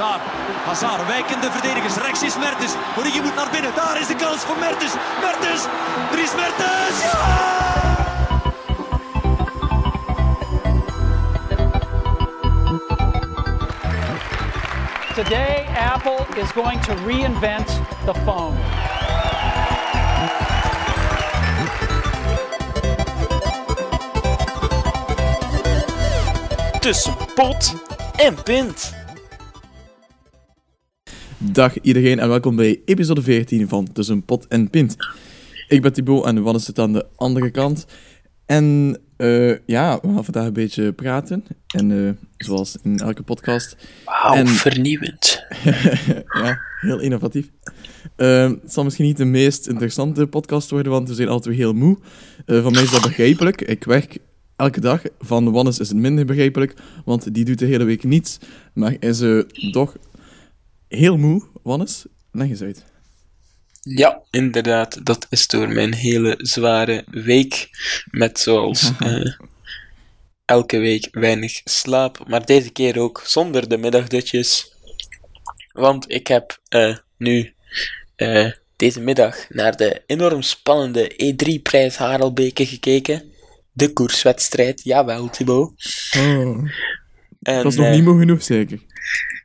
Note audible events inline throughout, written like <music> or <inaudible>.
Hazard. Hazard, wijkende verdedigers. Rechts is Mertens. Origi moet naar binnen. Daar is de kans voor Mertens. Mertens. Dries Mertens. Ja! Today, Apple is going to reinvent the phone. Tussen pot en pint. Dag iedereen en welkom bij episode 14 van Tussen Pot en Pint. Ik ben Thibaut en Wannes zit aan de andere kant. En eh, ja, we gaan vandaag een beetje praten. En eh, zoals in elke podcast. Wauw, En- vernieuwend. <laughs> ja, heel innovatief. Eh, het zal misschien niet de meest interessante podcast worden, want we zijn altijd weer heel moe. Van mij is dat begrijpelijk. Ik werk elke dag. Van Wannes is het minder begrijpelijk, want die doet de hele week niets. Maar is eh, toch heel moe, Wannes? Leg eens uit. Ja, inderdaad. Dat is door mijn hele zware week. Met zoals <laughs> eh, elke week weinig slaap. Maar deze keer ook zonder de middagdutjes. Want ik heb eh, nu eh, deze middag naar de enorm spannende E3-prijs Harelbeke gekeken. De koerswedstrijd, jawel Thibaut. Oh. En, Dat was nog niet moe genoeg, zeker.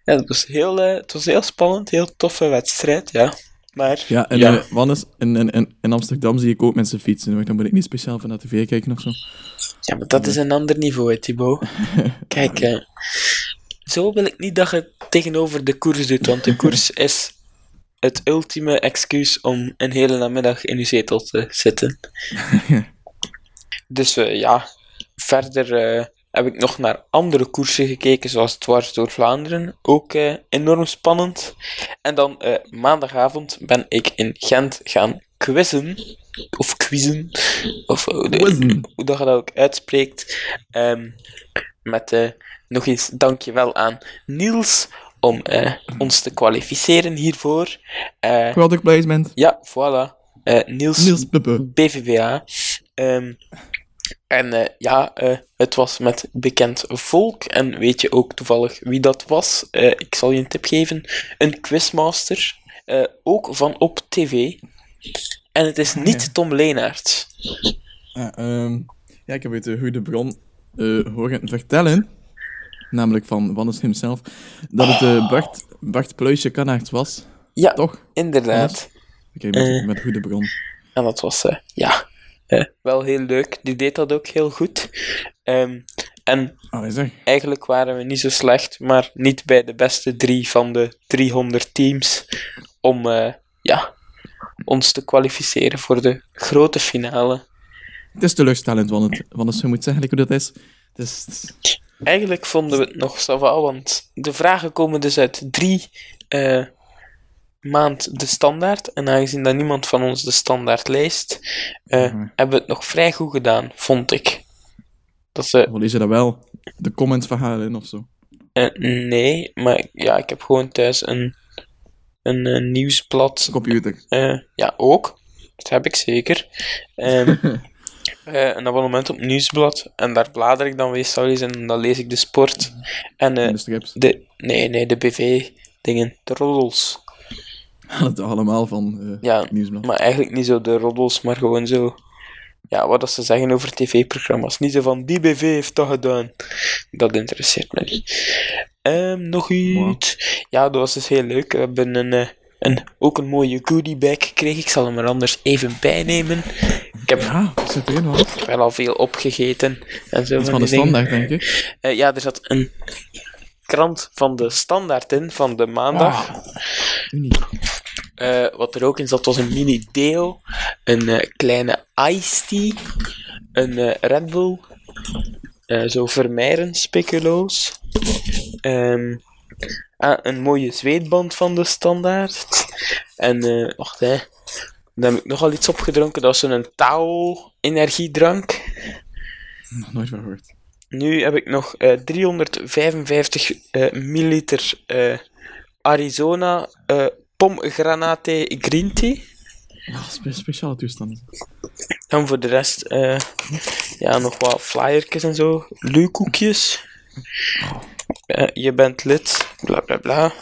Ja, het was heel, eh, het was heel spannend, heel toffe wedstrijd, ja. Maar, Ja, en ja. Wannes, in, in, in, Amsterdam zie ik ook mensen fietsen. hoor. Dan moet ik niet speciaal van naar tv kijken of zo. ja, maar dat is een ander niveau, hè, Thibaut. <laughs> Kijk, eh, zo wil ik niet dat je tegenover de koers doet, want de koers <laughs> is het ultieme excuus om een hele namiddag in je zetel te zitten. <laughs> dus ja, verder eh, heb ik nog naar andere koersen gekeken, zoals Dwars door Vlaanderen. Ook eh, enorm spannend. En dan eh, maandagavond ben ik in Gent gaan quizzen. Of quizzen. Of hoe, de- Quizzen. hoe dat je dat ook uitspreekt. Ehm, met eh, nog eens dankjewel aan Niels om eh, ons te kwalificeren hiervoor. Eh, blij bent. ja, voilà. Eh, Niels, Niels. BVVA. En eh, ja, eh, het was met bekend volk. En weet je ook toevallig wie dat was? Eh, ik zal je een tip geven. Een quizmaster. ook van op tv. En het is niet Tom Leenaert. Ja, ehm, ja, ik heb uit de goede bron horen vertellen, namelijk van Wannes himself, dat het eh, Bart, Bart Pluisje Kanaerts was. Ja, Toch? inderdaad. Oké, met, met goede bron. En dat was, ja, wel heel leuk. Die deed dat ook heel goed. Ehm, en is eigenlijk waren we niet zo slecht, maar niet bij de beste drie van de 300 teams om eh, ja, ons te kwalificeren voor de grote finale. Het is teleurstellend, want het, Wannes, je moet zeggen hoe dat is. Het is, het is- Eigenlijk vonden we het nog ça va, want de vragen komen dus uit drie eh, maand de standaard. En aangezien dat niemand van ons de standaard leest, eh, Mhm. hebben we het nog vrij goed gedaan, vond ik. Dat ze Wel lees je dat wel? De comments verhalen of zo. Eh, nee, maar ik- ja, ik heb gewoon thuis een, een, eh, nieuwsblad. Computer. Eh, ja, ook. Dat heb ik zeker. Ehm, <laughs> eh, een abonnement op nieuwsblad. En daar blader ik dan meestal eens in. En dan lees ik de sport. En En de strips. de... Nee, nee, de BV-dingen. De roddels. <laughs> Het allemaal van eh Ja, Nieuwsblad. maar eigenlijk niet zo de roddels, maar gewoon zo... Ja, wat dat ze zeggen over tv-programma's. Niet zo van, die BV heeft dat gedaan. Dat interesseert me niet. Ehm, nog iets. Ja, dat was dus heel leuk. We hebben een, eh, een, ook een mooie goodie bag gekregen. Ik zal hem er anders even bijnemen. Ik heb Ja, zit erin, wel al veel opgegeten. En zo van de dingen. standaard, denk ik. Eh, ja, er zat een krant van de standaard in, van de maandag. Ah, Eh, wat er ook in zat was een mini deo, een eh, kleine iced tea, een eh, Red Bull, zo vermijden speculoos, Ehm, ah, een mooie zweetband van de standaard. En wacht hè, dan heb ik nogal iets opgedronken, dat was een Tao energiedrank. Nog nooit van gehoord. Nu heb ik nog eh 355 eh, milliliter Arizona pomgranate green tea. Ja, spe- speciale toestanden. En voor de rest, eh, ja, nog wat flyertjes en zo. Lukoekjes. Eh, je bent lid. bla bla bla.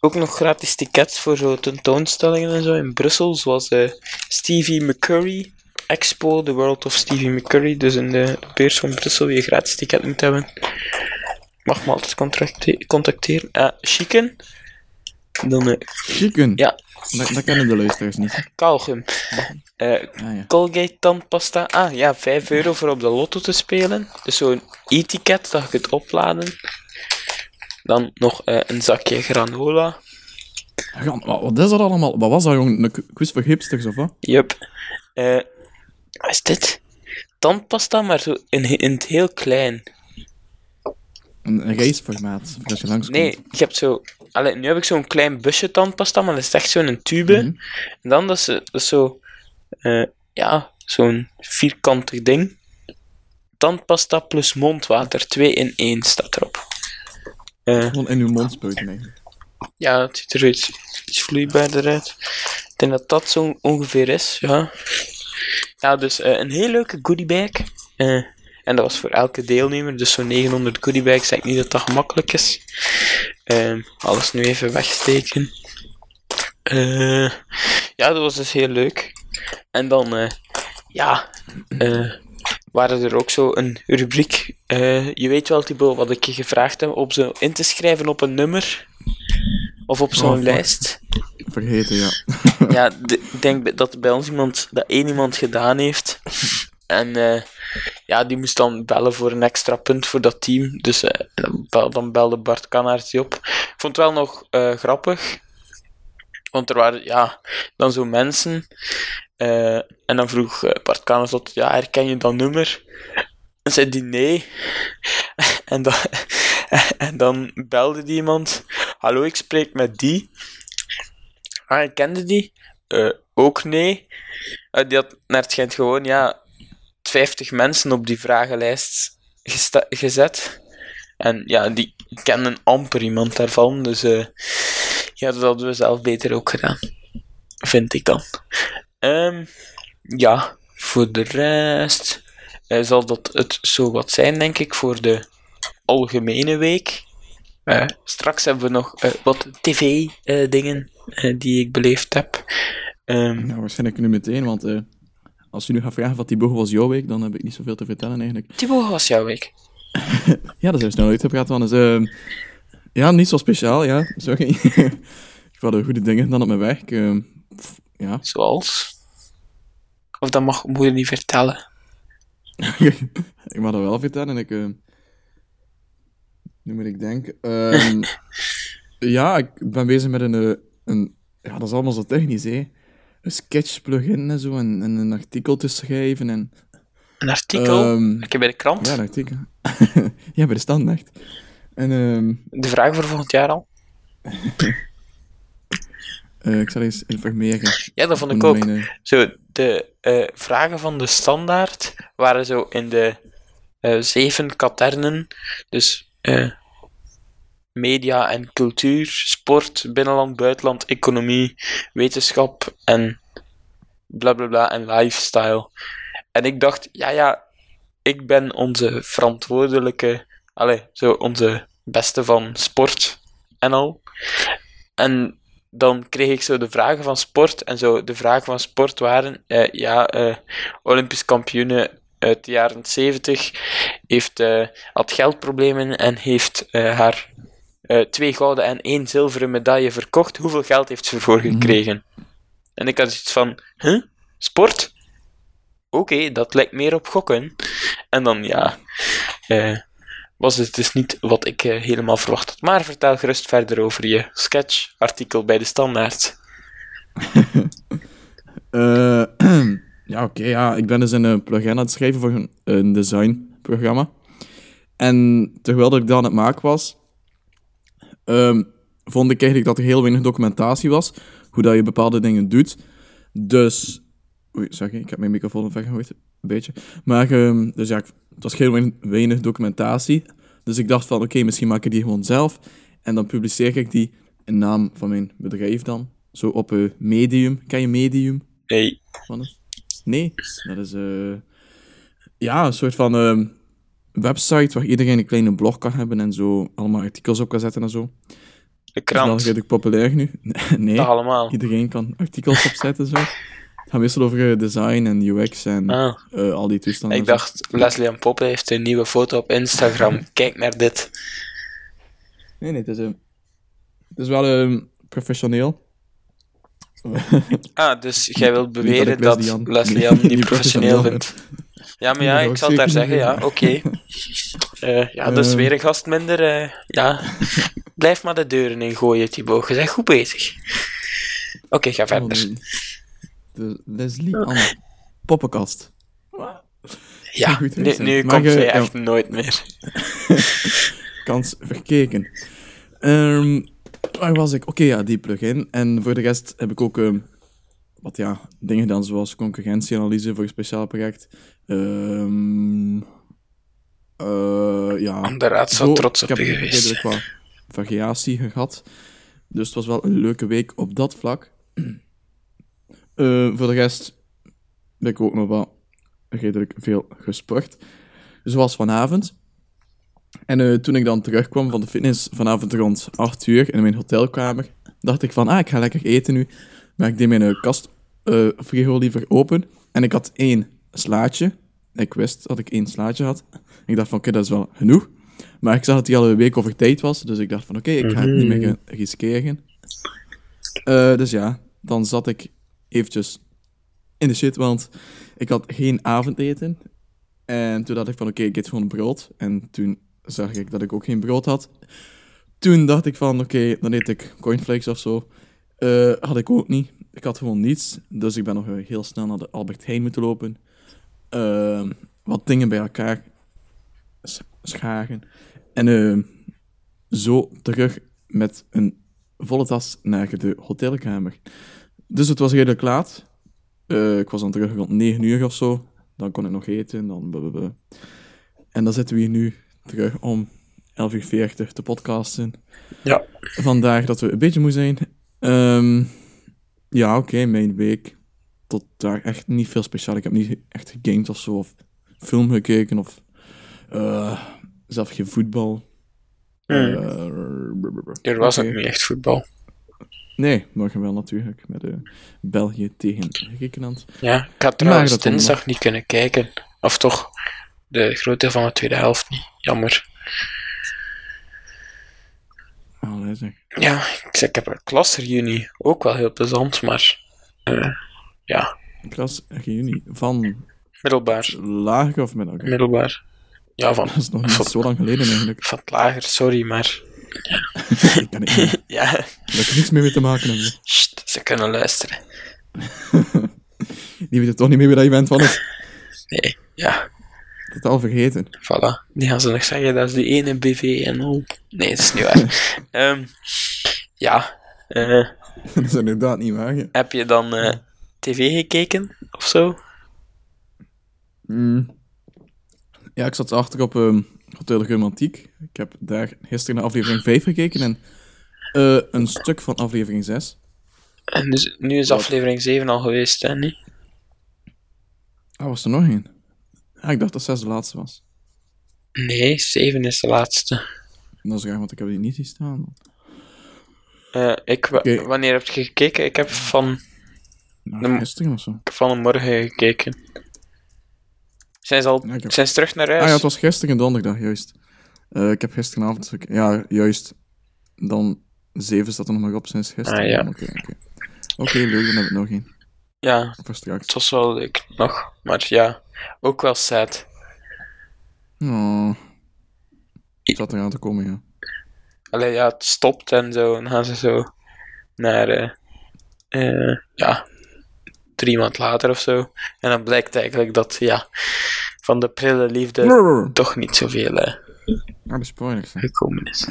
Ook nog gratis tickets voor zo tentoonstellingen en zo in Brussel, zoals de Stevie McCurry Expo, The World of Stevie McCurry. Dus in de, beurs van Brussel, wie je gratis ticket moet hebben. Mag me altijd contacte- contacteren. Ah, Chicken. Dan eh, Chicken. Ja. Dat, dat kennen de luisteraars niet. Kauwgum. Eh, Ah, ja. Colgate tandpasta. Ah ja, 5 euro voor op de lotto te spelen. Dus zo'n e-ticket dat je kunt opladen. Dan nog eh, een zakje granola. Ja, wat, wat is dat allemaal? Wat was dat, jong? Een quiz voor hipsters, of wat? Eh, wat is dit? Tandpasta, maar zo in, in het heel klein. Een, een reisformaat, voor als je. Nee, je hebt zo... Allee, nu heb ik zo'n klein busje tandpasta, maar dat is echt zo'n tube. Mhm. En dan dat is, dat is zo... eh, ja, zo'n vierkantig ding. Tandpasta plus mondwater. 2 in 1 staat erop. Eh, Gewoon in uw mond spuiten, ja, het ziet er iets, iets vloeibaarder uit. Ik denk dat dat zo ongeveer is, ja. Ja, dus eh, een heel leuke goodiebag. En dat was voor elke deelnemer, dus zo'n 900 goodiebags. Denk niet dat dat gemakkelijk is. Ehm, alles nu even wegsteken. Eh, ja, dat was dus heel leuk. En dan, eh, ja, eh, waren er ook zo een rubriek. je weet wel, Thibaut, wat ik je gevraagd heb, om zo in te schrijven op een nummer. Of op zo'n Oh, lijst. Vergeten, ja. Ja, ik denk dat bij ons iemand, dat één iemand gedaan heeft. En eh, ja, die moest dan bellen voor een extra punt voor dat team. Dus eh, dan, bel- dan belde Bart Kanaert op. Ik vond het wel nog eh, grappig. Want er waren, ja, dan zo mensen. en dan vroeg Bart Kanaert tot, ja, herken je dat nummer? En zei die nee. <laughs> en, dan, <laughs> en dan belde die iemand. Hallo, ik spreek met die. Ah, kende die? Ook nee. Die had naar het schijnt gewoon, ja, 50 mensen op die vragenlijst gezet. En ja, die kennen amper iemand daarvan. Dus eh, ja, dat hadden we zelf beter ook gedaan. Vind ik dan. Ehm, ja, voor de rest eh, zal dat het zo wat zijn, denk ik, voor de algemene week. Eh, straks hebben we nog wat tv-dingen die ik beleefd heb. Ehm, Nou, waarschijnlijk nu meteen, want als je nu gaat vragen wat die boog was jouw week, dan heb ik niet zoveel te vertellen, eigenlijk. Thibaut, hoe was jouw week? <laughs> Ja, dat zijn we snel uitgepraat van. Dus, ehm, ja, niet zo speciaal, ja. Sorry. <laughs> ik had goede dingen dan op mijn werk. ehm, ja. Zoals? Of dat mag moeder niet vertellen. <laughs> ik mag dat wel vertellen. Ik, ehm, nu moet ik denken. Ehm, ja, ik ben bezig met een, eh, een... Ja, dat is allemaal zo technisch, hè. Een sketch-plugin en zo, en, en een artikel te schrijven. En, Een artikel? Ehm, ik heb bij de krant. ja, een artikel. <laughs> ja, bij de standaard. En ehm, De vraag voor volgend jaar al. <laughs> eh, ik zal eens informeren. Ja, dat vond ik van ook. mijn, eh, Zo, de eh, vragen van de standaard waren zo in de zeven katernen. Dus media en cultuur, sport, binnenland, buitenland, economie, wetenschap en bla bla bla en lifestyle. En ik dacht, ja ja, ik ben onze verantwoordelijke, allee, zo onze beste van sport en al. En dan kreeg ik zo de vragen van sport. En zo de vragen van sport waren: eh, ja, eh, Olympisch kampioene uit de jaren 70 heeft, eh, had geldproblemen en heeft eh, haar eh, twee gouden en één zilveren medaille verkocht. Hoeveel geld heeft ze ervoor gekregen? En ik had iets van: huh? Sport? Oké, dat lijkt meer op gokken. En dan ja. eh, was het dus niet wat ik eh, helemaal verwacht had. Maar vertel gerust verder over je sketch-artikel bij de Standaard. <laughs> <clears throat> Ja, oké. ja. Ik ben dus een plugin aan het schrijven voor een, een designprogramma. En terwijl ik dat aan het maken was, ehm, vond ik eigenlijk dat er heel weinig documentatie was. Hoe dat je bepaalde dingen doet. Dus... Oei, sorry, ik heb mijn microfoon weggegooid. Een beetje. Maar, ehm, dus ja, ik- het was heel weinig, weinig documentatie. Dus ik dacht van, oké, misschien maak ik die gewoon zelf. En dan publiceer ik die in naam van mijn bedrijf dan. Zo op een Medium. Ken je Medium? Nee. Wat is? Nee, dat is eh ja, een soort van ehm, website waar iedereen een kleine blog kan hebben en zo allemaal artikels op kan zetten en zo. De Dat is krant. redelijk populair nu. <laughs> nee, Dat allemaal. iedereen kan artikels opzetten zo. <laughs> Het gaat meestal over eh, design en UX en Ah, eh, al die toestanden. ik dacht, Leslie en Poppe heeft een nieuwe foto op Instagram. <laughs> Kijk naar dit. Nee, nee, het is, eh, het is wel eh, professioneel. Ah, dus jij wilt dat beweren ik dat Leslie Jan- niet professioneel vindt. Ja, maar ja, dat ik zal daar zeggen, ja, oké. <laughs> Eh, ja, dus Ehm. weer een gast minder. eh, ja, blijf maar de deuren ingooien, Thibaut. Je bent goed bezig. Oké, ga verder. Oh, De Leslie Ann Poppenkast. Ja, goed nu, komt je- zij ja. echt nooit meer. <laughs> Kans verkeken. Ehm, waar was ik? Oké, ja, die plugin. En voor de rest heb ik ook ehm, wat ja, dingen gedaan, zoals concurrentieanalyse voor een speciaal project. Ehm eh, ja, De raad zou zo, trots op ik je geweest. redelijk wat variatie gehad. Dus het was wel een leuke week op dat vlak. <clears throat> Eh, voor de rest heb ik ook nog wel redelijk veel gesport. Zoals vanavond. En eh, toen ik dan terugkwam van de fitness vanavond rond 8 uur in mijn hotelkamer, dacht ik van, ah, ik ga lekker eten nu. Maar ik deed mijn kast frigo liever open. En ik had één slaatje. Ik wist dat ik één slaatje had. Ik dacht van, oké, dat is wel genoeg. Maar ik zag dat die al een week over tijd was. Dus ik dacht van, oké, ik ga het niet meer ge- riskeren. Eh, dus ja, dan zat ik eventjes in de shit, want ik had geen avondeten. En toen dacht ik van, oké, ik eet gewoon brood. En toen zag ik dat ik ook geen brood had. Toen dacht ik van, oké, dan eet ik cornflakes of zo. Eh, had ik ook niet. Ik had gewoon niets. Dus ik ben nog heel snel naar de Albert Heijn moeten lopen. Ehm, wat dingen bij elkaar scharen. En eh, zo terug met een volle tas naar de hotelkamer. Dus het was redelijk laat. Eh, ik was dan terug rond 9 uur of zo. Dan kon ik nog eten. Dan blablabla. En dan zitten we hier nu terug om 11.40 uur te podcasten. Ja. Vandaar dat we een beetje moe zijn. Ehm, ja, oké, mijn week. Tot daar echt niet veel speciaal. Ik heb niet echt gegamed of zo. Of film gekeken. Of eh, zelf geen voetbal. Hmm. Eh, Er was ook niet echt voetbal. Nee, morgen wel natuurlijk. Met eh, België tegen Griekenland. Ja, ik had trouwens dat dinsdag niet kunnen kijken. Of toch, de groot deel van de tweede helft niet. Jammer. Allee, zeg. Ja, ik, zeg, ik heb een klasreunie. Ook wel heel plezant, maar... eh, ja, Klas juni. Van middelbaar. lager of middelbaar? Middelbaar. Ja, van, Dat is nog niet van, zo lang geleden eigenlijk. van het lager, sorry, maar... <laughs> Ik kan niet, daar Ja, heb ik niks mee te maken hebben. sst, ze kunnen luisteren. <laughs> Die weten toch niet meer wie dat je bent van het. <laughs> Nee, ja, Totaal vergeten. voilà. Die gaan ze nog zeggen, dat is die ene BV en al. Nee, dat is niet waar. Ehm, ja, eh, dat is inderdaad niet waar. heb je dan eh, tv gekeken, of zo? Mm. Ja, ik zat achter op ehm Hotel Romantiek. Ik heb daar gisteren naar aflevering 5 gekeken en eh, een stuk van aflevering 6. En dus, nu is Wat? aflevering 7 al geweest, hè, niet? Ah, was er nog één? Ah, ik dacht dat 6 de laatste was. Nee, 7 is de laatste. Dat is raar, want ik heb die niet zien staan. Eh, ik. Wanneer heb je gekeken? Ik heb van, Nou, Dan- gisteren of zo. ik heb van de morgen gekeken. Zijn ze, al, Ja, ik heb- zijn ze terug naar huis? Ah ja, het was gisteren donderdag, juist. Eh, ik heb gisteravond... gek- Ja, juist. Dan 7 staat er nog maar op sinds gisteren. Ah, ja. Oké, leuk, dan heb ik nog één. Ja, Voor straks. het was wel leuk nog. Maar ja, ook wel sad. Oh. Het zat eraan te komen, ja. Allee, ja, het stopt en zo. En dan gaan ze zo naar, eh, ja, drie maand later of zo. En dan blijkt eigenlijk dat, ja, van de prille liefde Brrr. toch niet zoveel eh, Ah, de spoilers, hè. gekomen is.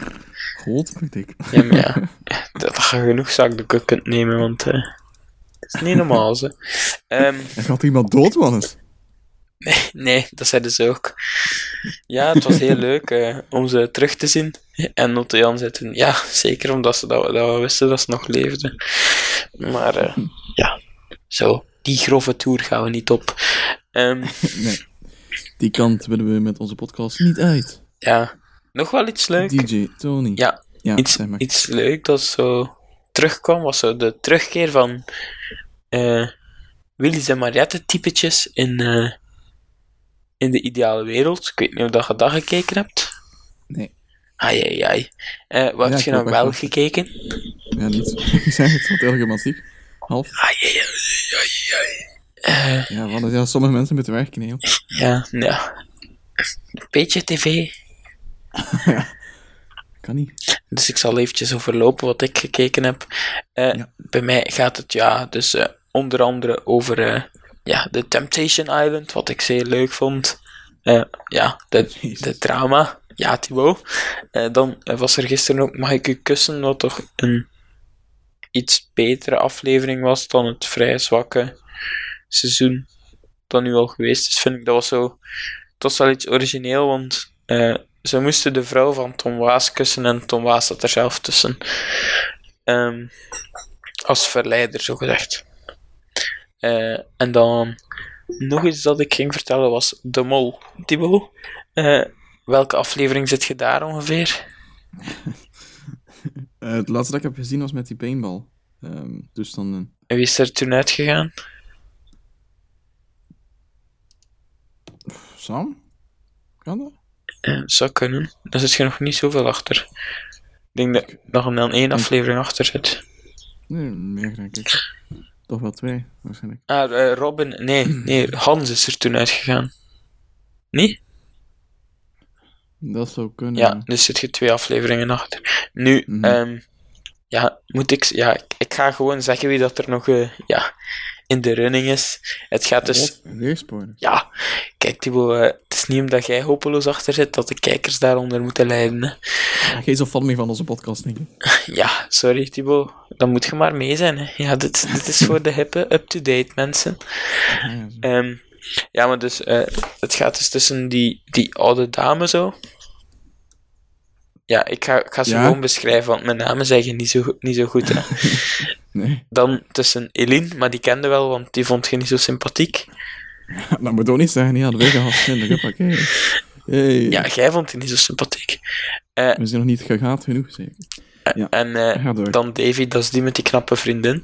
Godverdik. Ja, maar ja, <laughs> dat je genoeg zakdoeken kunt nemen, want eh het is niet normaal, ze. Er gaat iemand dood, man. eens. nee, dat zeiden ze ook. Ja, het was heel leuk eh, om ze terug te zien. En Notte Jan zei toen, ja, zeker omdat ze dat, we- dat we wisten dat ze nog leefden. Maar eh, ja, zo, die grove tour gaan we niet op. Ehm, <laughs> Nee. Die kant willen we met onze podcast niet uit. Ja, nog wel iets leuk. DJ Tony. Ja, ja iets, iets leuk dat zo terugkwam, was zo de terugkeer van eh Willy's en Mariette typetjes in, eh, in de ideale wereld. Ik weet niet of dat je dat gekeken hebt. Nee. Ai, ai, ai. Eh, wat Ja, heb je nou wel gekeken? Ja, niet. <laughs> Ik zeg het, wat heel gemassief. Half. Ai, ai, ai. Eh, Ja, want ja, sommige mensen moeten werken, joh. <laughs> ja, ja. Beetje tv. <laughs> Kan niet. Dus ik zal eventjes overlopen wat ik gekeken heb. Ja. Bij mij gaat het ja, dus eh, onder andere over ja, de Temptation Island, wat ik zeer leuk vond. Ja, de, de drama. Ja, Thibaut. Dan was er gisteren ook Mag ik u kussen, wat toch een iets betere aflevering was dan het vrij zwakke seizoen dat nu al geweest is. Vind ik dat was zo. Het wel iets origineel, want eh, ze moesten de vrouw van Tom Waas kussen en Tom Waas zat er zelf tussen. Ehm, als verleider, zo gezegd. Eh, en dan nog iets dat ik ging vertellen was De Mol. Thibaut, eh, welke aflevering zit je daar ongeveer? <laughs> <laughs> Eh, het laatste dat ik heb gezien was met die paintball. Ehm, dus eh, En wie is er toen uitgegaan? Sam? Kan dat? Eh, zou kunnen. Daar zit je nog niet zoveel achter. Ik denk dat ik nog een één aflevering achter zit. Nee, meer denk ik. Toch wel twee, waarschijnlijk. Ah, Robin. Nee, nee, Hans is er toen uitgegaan. Nee? Dat zou kunnen. Ja, dus zit je twee afleveringen achter. Nu, ehm, ja, moet ik... Ja, ik, ik ga gewoon zeggen wie dat er nog eh, ja, in de running is. Het gaat dus... Ja, kijk Thibaut, eh, het is niet omdat jij hopeloos achter zit dat de kijkers daaronder moeten lijden. Hè. Ja, geen zo fan meer van onze podcast, denk ik. <laughs> Ja, sorry Thibaut, dan moet je maar mee zijn. Hè. Ja, dit, dit is voor de hippe, up-to-date mensen. Ja. Ehm, ja, maar dus, eh, het gaat dus tussen die, die oude dame zo. Ja, ik ga, ik ga ze Ja? gewoon beschrijven, want mijn namen zeggen niet zo, niet zo goed. Hè. <laughs> Nee, Dan tussen Eline, maar die kende wel, want die vond je niet zo sympathiek. <laughs> dat moet ook niet zeggen. Ja, de wegen gast minder. Oké. Hey. Ja, jij vond die niet zo sympathiek. Eh, We zijn nog niet gegaat genoeg, zeker. en eh, Ga door. dan Davy, dat is die met die knappe vriendin.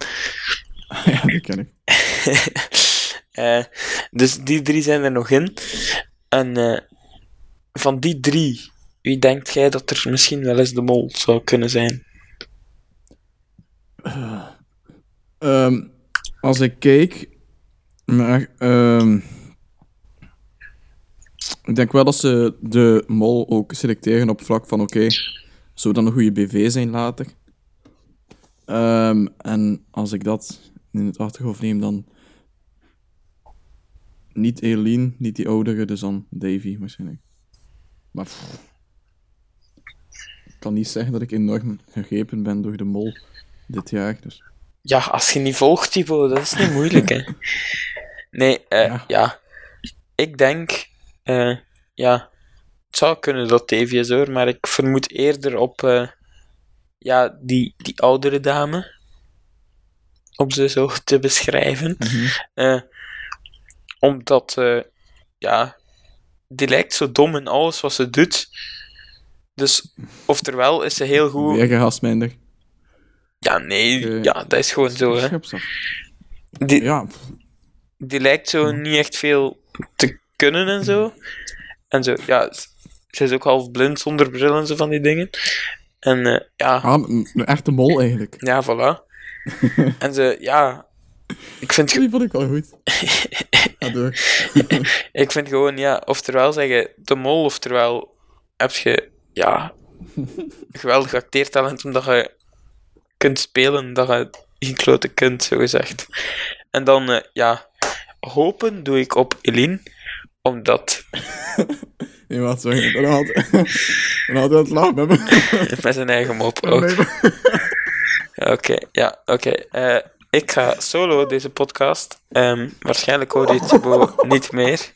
<laughs> ja, die ken ik. Eh, dus die drie zijn er nog in. En eh, van die drie, wie denkt jij dat er misschien wel eens de mol zou kunnen zijn? Ehm, als ik keek naar. ehm, ik denk wel dat ze de mol ook selecteren op vlak van: oké, zou dan een goede BV zijn later? Ehm, en als ik dat in het achterhoofd neem, dan. Niet Eileen, niet die oudere, dus dan Davy waarschijnlijk. Maar. pff, ik kan niet zeggen dat ik enorm gegrepen ben door de mol dit jaar. Dus. Ja, als je niet volgt, Typo, dat is niet moeilijk, hè. Nee, eh, Ja. ja. Ik denk, eh, ja, het zou kunnen dat Davy is hoor, maar ik vermoed eerder op, eh, ja, die, die oudere dame. Om ze zo te beschrijven. Eh, omdat, eh, ja, die lijkt zo dom in alles wat ze doet. Dus, oftewel is ze heel goed. Weer gehast minder. Ja, nee, Eh, ja, dat is gewoon zo, hè. Die, Ja, die lijkt zo niet echt veel te kunnen en zo. En zo, ja, ze is ook half blind zonder bril en zo van die dingen. En eh, ja, ah, een echte mol eigenlijk. ja, voilà. <laughs> en ze, ja, ik vind, Die vond ik wel goed. <laughs> <laughs> Ik vind gewoon, ja, oftewel zeggen de mol, oftewel heb je, ja, geweldig acteertalent omdat je kunt spelen dat je geen klote kunt, zo gezegd. En dan, eh, ja, hopen doe ik op Eline, omdat <laughs> Nee, wat. Dan had, dan had hij het lachen met me. <laughs> met zijn eigen mop ook. Oké, ja, oké. Eh, ik ga solo deze podcast. Ehm, waarschijnlijk hoor je Thibaut <laughs> niet meer.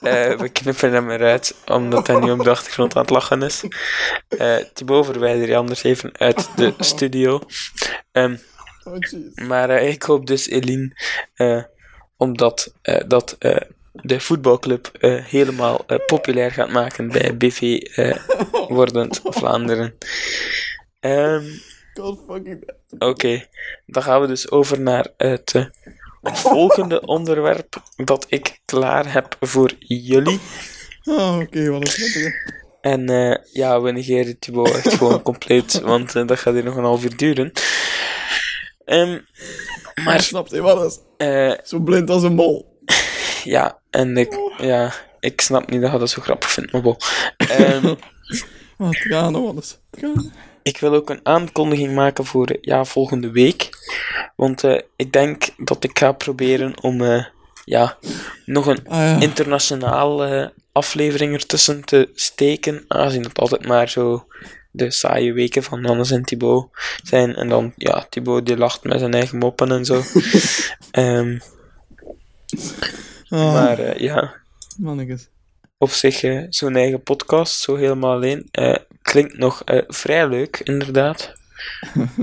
Eh, we knippen hem eruit, omdat hij nu op de achtergrond aan het lachen is. Eh Thibaut verwijder je anders even uit de <laughs> studio. Ehm, Oh, maar eh, ik hoop dus, Eline, omdat dat de voetbalclub helemaal populair gaat maken bij BV <laughs> Wordend Vlaanderen. Ehm, God fucking... Oké, dan gaan we dus over naar het eh, volgende <laughs> onderwerp dat ik klaar heb voor jullie. Oh, oké, wat een. En eh, ja, we negeren Thibaut echt gewoon compleet, <laughs> want eh, dat gaat hier nog een half uur duren. Ehm, Maar snapt hij wat is? eh, Zo blind als een mol. <laughs> ja, en ik, ja, ik snap niet dat je dat zo grappig vindt, maar bon. Ehm, Oh, tranen, wat is? Tranen. Ik wil ook een aankondiging maken voor eh, ja, volgende week. Want eh, ik denk dat ik ga proberen om eh, ja, nog een Ah ja. internationale aflevering ertussen te steken, aangezien het altijd maar zo de saaie weken van Hannes en Thibaut zijn. En dan, ja, Thibaut die lacht met zijn eigen moppen en zo. <laughs> Ehm, Ah, maar ja, mannetjes. Op zich, eh, zo'n eigen podcast, zo helemaal alleen, eh, klinkt nog eh, vrij leuk, inderdaad. <laughs>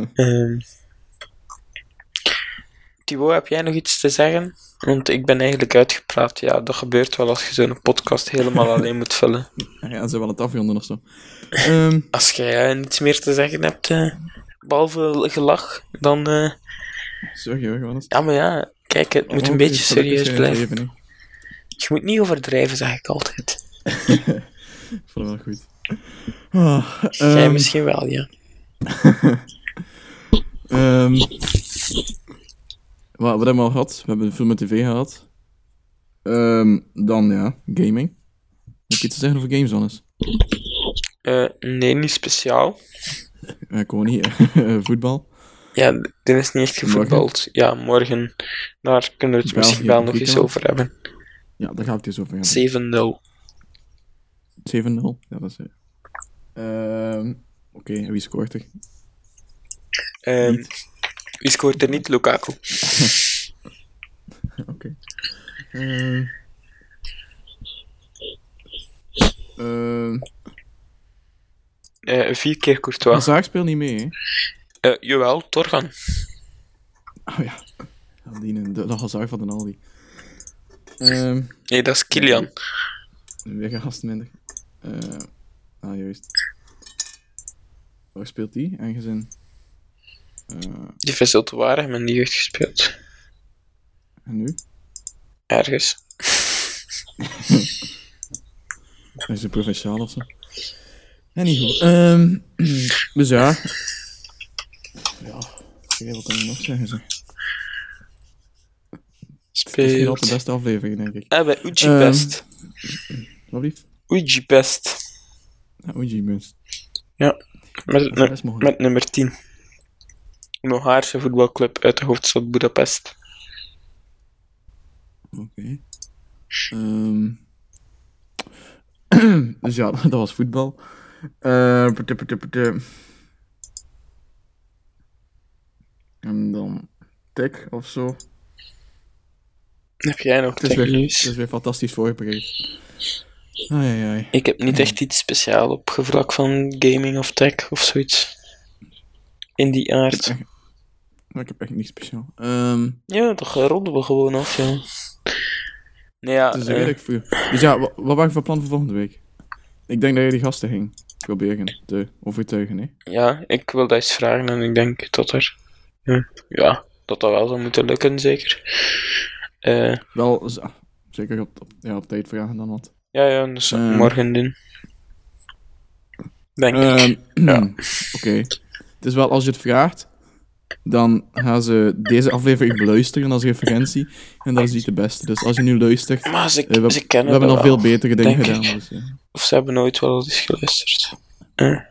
Thibaut, heb jij nog iets te zeggen? Want ik ben eigenlijk uitgepraat. Ja, dat gebeurt wel als je zo'n podcast helemaal <laughs> alleen moet vullen. Ja, ze wel het afronden of zo. Ehm, Als jij eh, niets meer te zeggen hebt, eh, behalve gelach, dan... sorry hoor, is? ja, maar ja, kijk, het moet een Oh, beetje serieus blijven. Je moet niet overdrijven, zeg ik altijd. Ik vond het wel goed. Ah, Jij ehm, misschien wel, ja. <laughs> ehm, wat, hebben we al gehad? We hebben film en tv gehad. Ehm, dan ja, gaming. Heb je iets te zeggen over games, Hannes? Eh, nee, niet speciaal. Uh, ik gewoon niet. <laughs> voetbal. Ja, dit is niet echt gevoetbald. Ja, morgen. Daar kunnen we het België, misschien wel nog eens over hebben. Ja, daar ga ik het eens over hebben. 7-0. 7-0. Ja, dat is... eh, Ehm, Oké, en wie scoort er? Ehm, wie scoort er niet? Lukaku. <laughs> Oké. Ehm. Ehm, Eh, vier keer Courtois. Hazard speelt niet mee, hè? Eh, jawel, Torgan. Oh ja. Ja, die, de, de Hazard van de Aldi. Ehm Nee, dat is Kilian. weer gast minder. Eh ah, juist. Waar speelt die? Aangezien... Eh Die wisselt waar en die heeft gespeeld. en nu? Ergens. Hij <laughs> is een provinciaal of zo. Anyhow. Ehm <clears throat> dus ja. Ja. Oké, wat kan je nog zeggen? Zeg. Is misschien al de beste aflevering, denk ik. Ah, bij Uji Ehm, Best. Wat lief? Uji Best. Ja, best. Ja, met, is met, nummer 10. Een Hongaarse voetbalclub uit de hoofdstad Budapest. Oké. Ehm. <clears throat> dus ja, <laughs> dat was voetbal. Eh, pute, pute, pute. En dan tech of zo. Heb jij nog is, weer, technieuws? is weer fantastisch voorbereid. Ai, ai, ai. Ik heb niet echt iets speciaal op gevlak van gaming of tech of zoiets. In die aard. Maar ik heb echt niks speciaal. Ehm Ja, toch ronden we gewoon af, ja. Nee, ja, het is eh, Dus ja, wa- wat waren je van plan voor volgende week? Ik denk dat je die gasten ging proberen te overtuigen, hè? ja, ik wil dat eens vragen en ik denk dat er... Ja, ja dat dat wel zou moeten lukken, zeker. Eh, Wel, zeker op, op, ja, op tijd vragen dan wat. ja, ja, dus Eh. morgen doen. Denk ik. Ehm, Ja. Oké. Het is wel, als je het vraagt, dan gaan ze deze aflevering beluisteren als referentie. En dat is niet de beste. Dus als je nu luistert, Maar ze, eh, we, ze we hebben al veel betere dingen gedaan. Dus, ja. Of ze hebben nooit wel eens geluisterd.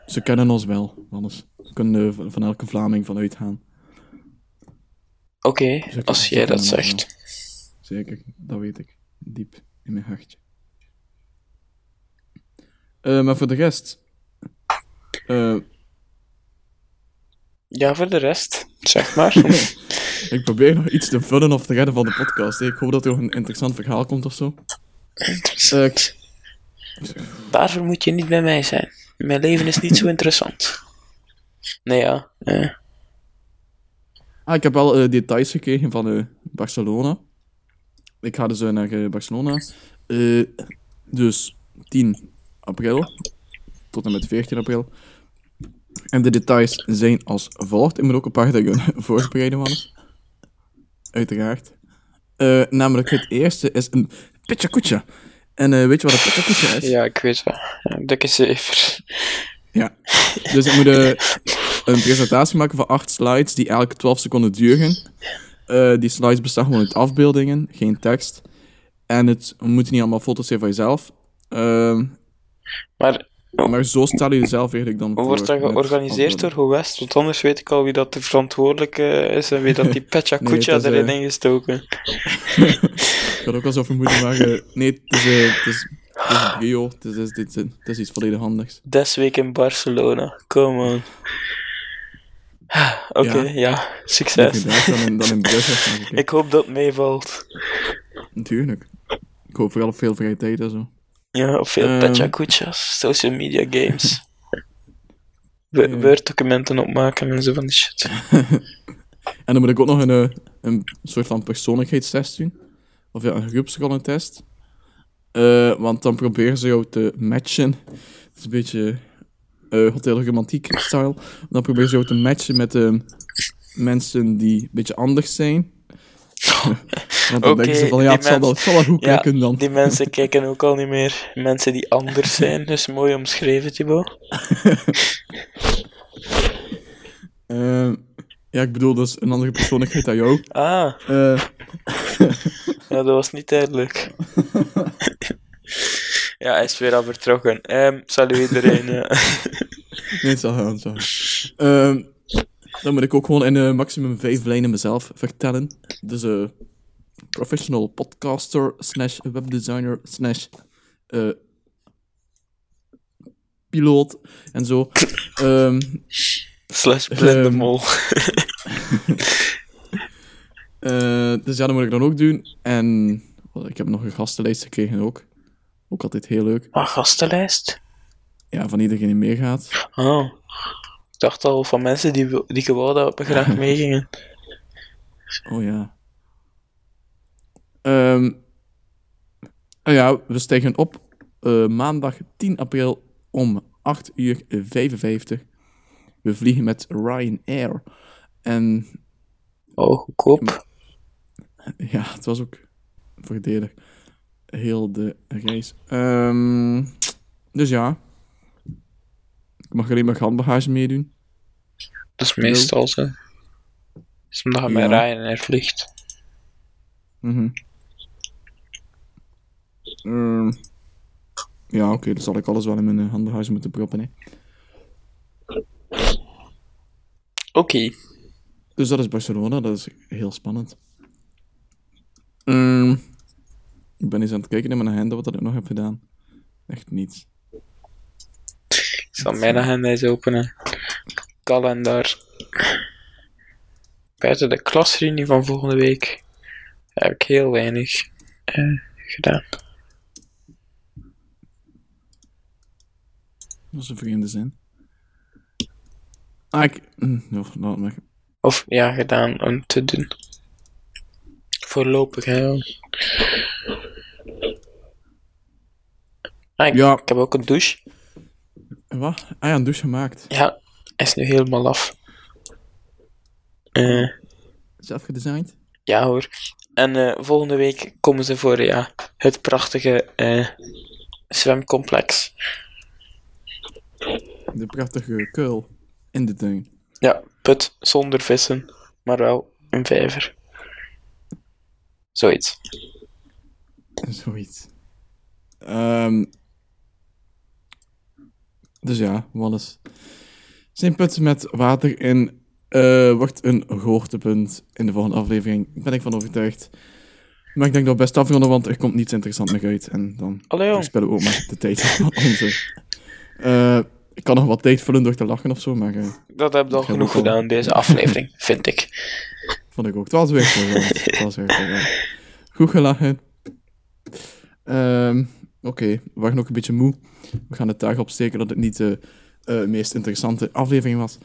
Ze kennen ons wel, anders. We kunnen er van elke Vlaming van uitgaan. Oké, als jij dat zegt. Zeker, dat weet ik. Diep in mijn hartje. Eh, maar voor de rest... eh, Ja, voor de rest, zeg maar. <laughs> ik probeer nog iets te vullen of te redden van de podcast. hè. Ik hoop dat er nog een interessant verhaal komt of zo. Ik- Daarvoor moet je niet bij mij zijn. Mijn leven is niet zo interessant. Nee, ja. eh, Ah, ik heb wel details gekregen van Barcelona. Ik ga dus eh, naar eh, Barcelona. Eh, dus 10 april tot en met 14 april. En de details zijn als volgt. Ik moet ook een paar dingen <laughs> voorbereiden, man. Uiteraard. Namelijk, het eerste is een Pichakucha. En weet je wat een Pichakucha is? Ja, ik weet wel. Dikke cijfer. Ja. Dus ik moet een presentatie maken van acht slides die elk 12 seconden duren. Eh, die slides bestaan gewoon uit afbeeldingen, geen tekst. En het moeten niet allemaal foto's zijn van jezelf. Ehm, Maar maar zo stel je jezelf eigenlijk dan voor. wordt dat georganiseerd door antwoorden. Go West? Want anders weet ik al wie dat de verantwoordelijke is en wie dat die <laughs> Pecha Nee, Kucha is, erin eh, ingestoken. <laughs> Ik had ook al zo vermoeden, maar eh, nee, het is, eh, het is, het is. Het is, het, is, het is iets volledig handigs. Des week in Barcelona. Come on. <sighs> Oké, Ja. Succes. dan in, dan in. Ik hoop dat het meevalt. Natuurlijk. Ik hoop vooral op veel vrije tijd en zo. Ja, op veel Kuchas, social media games. <laughs> Ja. Word-documenten opmaken en zo van die shit. <laughs> En dan moet ik ook nog een, eh, een soort van persoonlijkheidstest doen. Of ja, een groepsrollentest. Eh, want dan proberen ze jou te matchen. Het is een beetje eh Hotel Romantiek style. Dan proberen ze jou te matchen met ehm, mensen die een beetje anders zijn. <laughs> want dan Oké, denken ze van, ja, die het zal wel, mens- het zal wel goed Ja, kijken dan. die mensen kijken ook al niet meer. Mensen die anders <laughs> zijn. Dus mooi omschreven, Thibaut. <laughs> Eh, ja, ik bedoel, dus een andere persoonlijkheid dan jou. Ah, ja, dat was niet duidelijk. Ja, hij is weer al vertrokken. Ehm salut iedereen. eh. <laughs> Nee, het zal gaan. Ehm, dan moet ik ook gewoon in eh, maximum vijf lijnen mezelf vertellen. Dus eh professional podcaster slash webdesigner slash piloot en zo. Ehm, Slash blinde mol. <laughs> eh, dus ja, dat moet ik dan ook doen. En ik heb nog een gastenlijst gekregen ook. Ook altijd heel leuk. Ah, gastenlijst? Ja, van iedereen die meegaat. Oh. Ik dacht al van mensen die, die gewoon dat we graag <laughs> meegingen. Oh ja. Ehm oh ja, we stijgen op eh, maandag 10 april om 8 uur 55. We vliegen met Ryanair. En Oh, goedkoop. ja, het was ook voordelig. Heel de reis. Ehm, dus ja. Ik mag alleen maar handbagage meedoen. Dat is meestal zo. Dus omdat je met Ja. Ryanair vliegt. Mhm. Ehm, ja, oké, dan zal ik alles wel in mijn eh, handbagage moeten proppen. Hè. Oké. Dus dat is Barcelona, dat is heel spannend. Ehm, ik ben eens aan het kijken in mijn agenda wat dat ik nog heb gedaan. Echt niets. Ik zal mijn agenda eens openen. Kalender. Buiten de klasreunie van volgende week heb ik heel weinig eh, gedaan. Dat is een vreemde zin. Ah, ik... hm, Ja, laat maar. Of ja, gedaan om te doen. Voorlopig, hè. Ah, ik, Ja. ik heb ook een douche. Wat? Ah ja, een douche gemaakt. Ja, hij is nu helemaal af. Eh, Zelf gedesigned? ja hoor. En eh, volgende week komen ze voor ja, het prachtige eh, zwemcomplex. De prachtige kuil in de tuin. Ja, put zonder vissen, maar wel een vijver. Zoiets. Zoiets. Ehm dus ja, Wallace. Zijn put met water in eh, wordt een hoogtepunt in de volgende aflevering. Daar ben ik van overtuigd. Maar ik denk dat we best afronden, want er komt niets interessants meer uit. En dan verspillen we ook maar de tijd van <laughs> onze... Eh, ik kan nog wat tijd vullen door te lachen of zo, maar eh, Dat heb al Ik heb genoeg al- gedaan, deze aflevering, <laughs> vind ik. vond ik ook. Het was weer. Het was weer. Goed gelachen. Ehm, Oké, we waren ook een beetje moe. We gaan de taak opsteken dat het niet de eh, meest interessante aflevering was.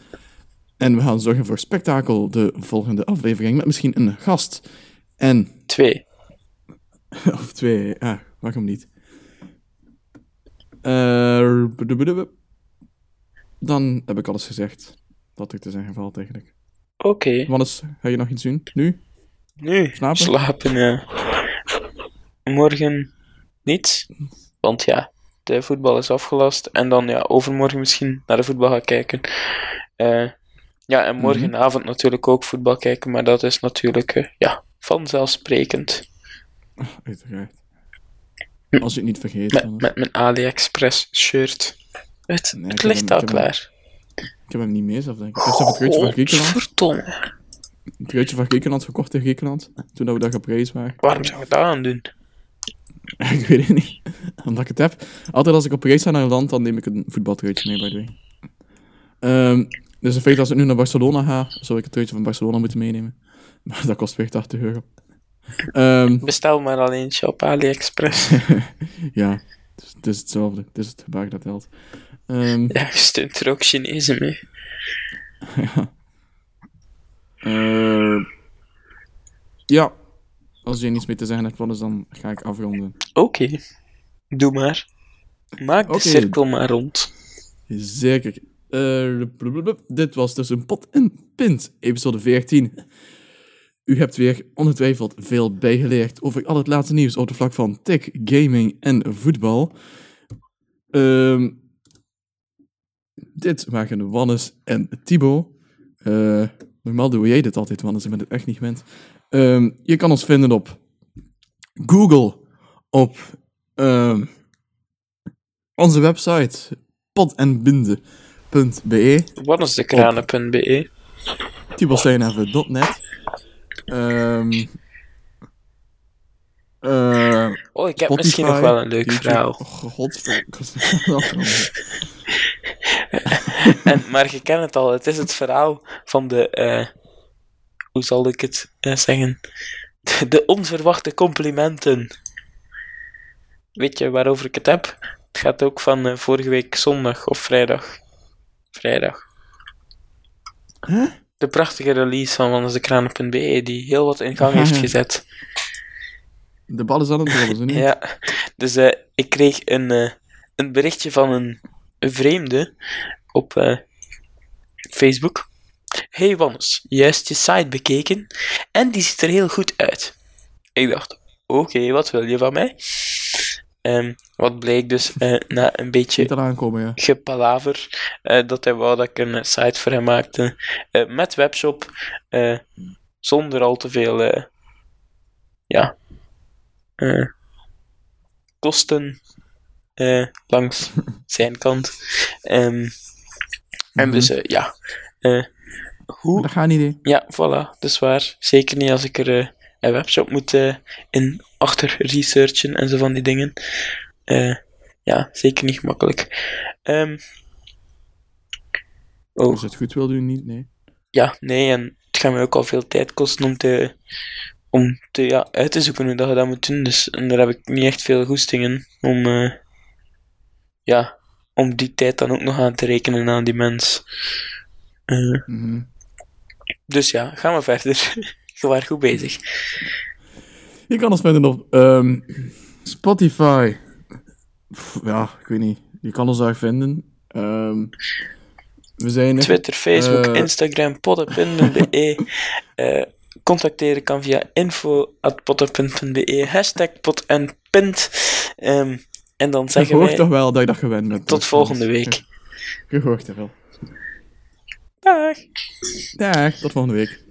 En we gaan zorgen voor spektakel de volgende aflevering met misschien een gast. En Twee. <laughs> of twee, ja, waarom niet? Eh, bedoebedoebe. dan heb ik alles gezegd. Dat ik te zeggen valt eigenlijk. Oké. Wannes, ga je nog iets doen? Nu? Nu, Slapen? slapen, ja. Morgen niet, want ja, de voetbal is afgelast. En dan ja, overmorgen misschien naar de voetbal gaan kijken. Eh, ja, en morgenavond natuurlijk ook voetbal kijken, maar dat is natuurlijk, eh, ja, vanzelfsprekend. Uiteraard. Als je het niet vergeet. Met, met mijn AliExpress shirt. Het, Nee, ligt hem- al ik heb hem- klaar. Ik heb hem niet mee zelf, denk ik. Ik heb het truitje van Griekenland. verdomme. Het truitje van Griekenland gekocht in Griekenland. Toen dat we daar reis waren. Waarom zou ik dat aan doen? <laughs> ik weet het niet. <laughs> Omdat ik het heb. Altijd als ik op reis ga naar een land, dan neem ik een voetbaltruitje mee, by the way. Ehm, dus in feite, als ik nu naar Barcelona ga, zou ik het truitje van Barcelona moeten meenemen. <laughs> Maar dat kost weer 80 euro. Ehm, Bestel maar al eentje op AliExpress. ja, het is, het is hetzelfde. Het is het gebaar dat telt. Ehm, ja, je steunt er ook Chinezen mee. ja. Ja. Als je niets meer te zeggen hebt, wat is dan ga ik afronden. Oké, doe maar. Maak de cirkel maar rond. Zeker. Eh, dit was dus een pot en pint, episode 14. U hebt weer ongetwijfeld veel bijgeleerd over al het laatste nieuws op de vlak van tech, gaming en voetbal. Ehm, dit waren Wannes en Thibaut. Eh, normaal doe jij dit altijd, Wannes, ik ben het echt niet gewend. Ehm, je kan ons vinden op Google, op ehm, onze website podenbinden.be, Wat is de kranen.be? tibelsteinhaven.net. Ehm eh, Oh, ik heb Spotify, misschien nog wel een leuk YouTube. verhaal. Oh, god. <laughs> En, maar je kent het al, het is het verhaal van de. eh, hoe zal ik het eh, zeggen? De, de onverwachte complimenten. Weet je waarover ik het heb? Het gaat ook van eh, vorige week zondag of vrijdag. Vrijdag. Huh? De prachtige release van wannesdekranen.be die heel wat in gang heeft <laughs> gezet. De bal is aan het rollen, zo niet? Ja, dus eh, ik kreeg een, een berichtje van een, een vreemde op Facebook. Hey Wannes, juist je site bekeken en die ziet er heel goed uit. Ik dacht, oké, wat wil je van mij? Ehm, wat bleek dus eh, na een beetje ja. gepalaver eh, dat hij wou dat ik een site voor hem maakte eh, met webshop zonder al te veel ja kosten langs <laughs> zijn kant Ehm, en Mhm. dus eh, ja hoe Dat gaat niet, hè. ja, voilà, dat is waar. Zeker niet als ik er eh, een webshop moet eh, in achter researchen en zo van die dingen. Eh, ja, zeker niet gemakkelijk. Ehm, oh, Als je het goed wil doen, niet, nee. ja, nee, en het gaat me ook al veel tijd kosten om te, om te ja, uit te zoeken hoe dat je dat moet doen. Dus en daar heb ik niet echt veel goestingen om, eh, ja, om die tijd dan ook nog aan te rekenen aan die mens. Mhm. Dus ja, gaan we verder. <laughs> Je was goed bezig. Je kan ons vinden op ehm, Spotify. Pff, ja, ik weet niet. Je kan ons daar vinden. Ehm, we zijn er. Twitter, Facebook, Eh. Instagram, podden.be. <laughs> Eh contacteren kan via info.podden.be, hashtag pod en pint. Ehm, en dan Je zeggen hoort wij toch wel dat je dat gewend bent. tot volgende week. <laughs> Je hoort er wel. Dag! Dag, tot volgende week.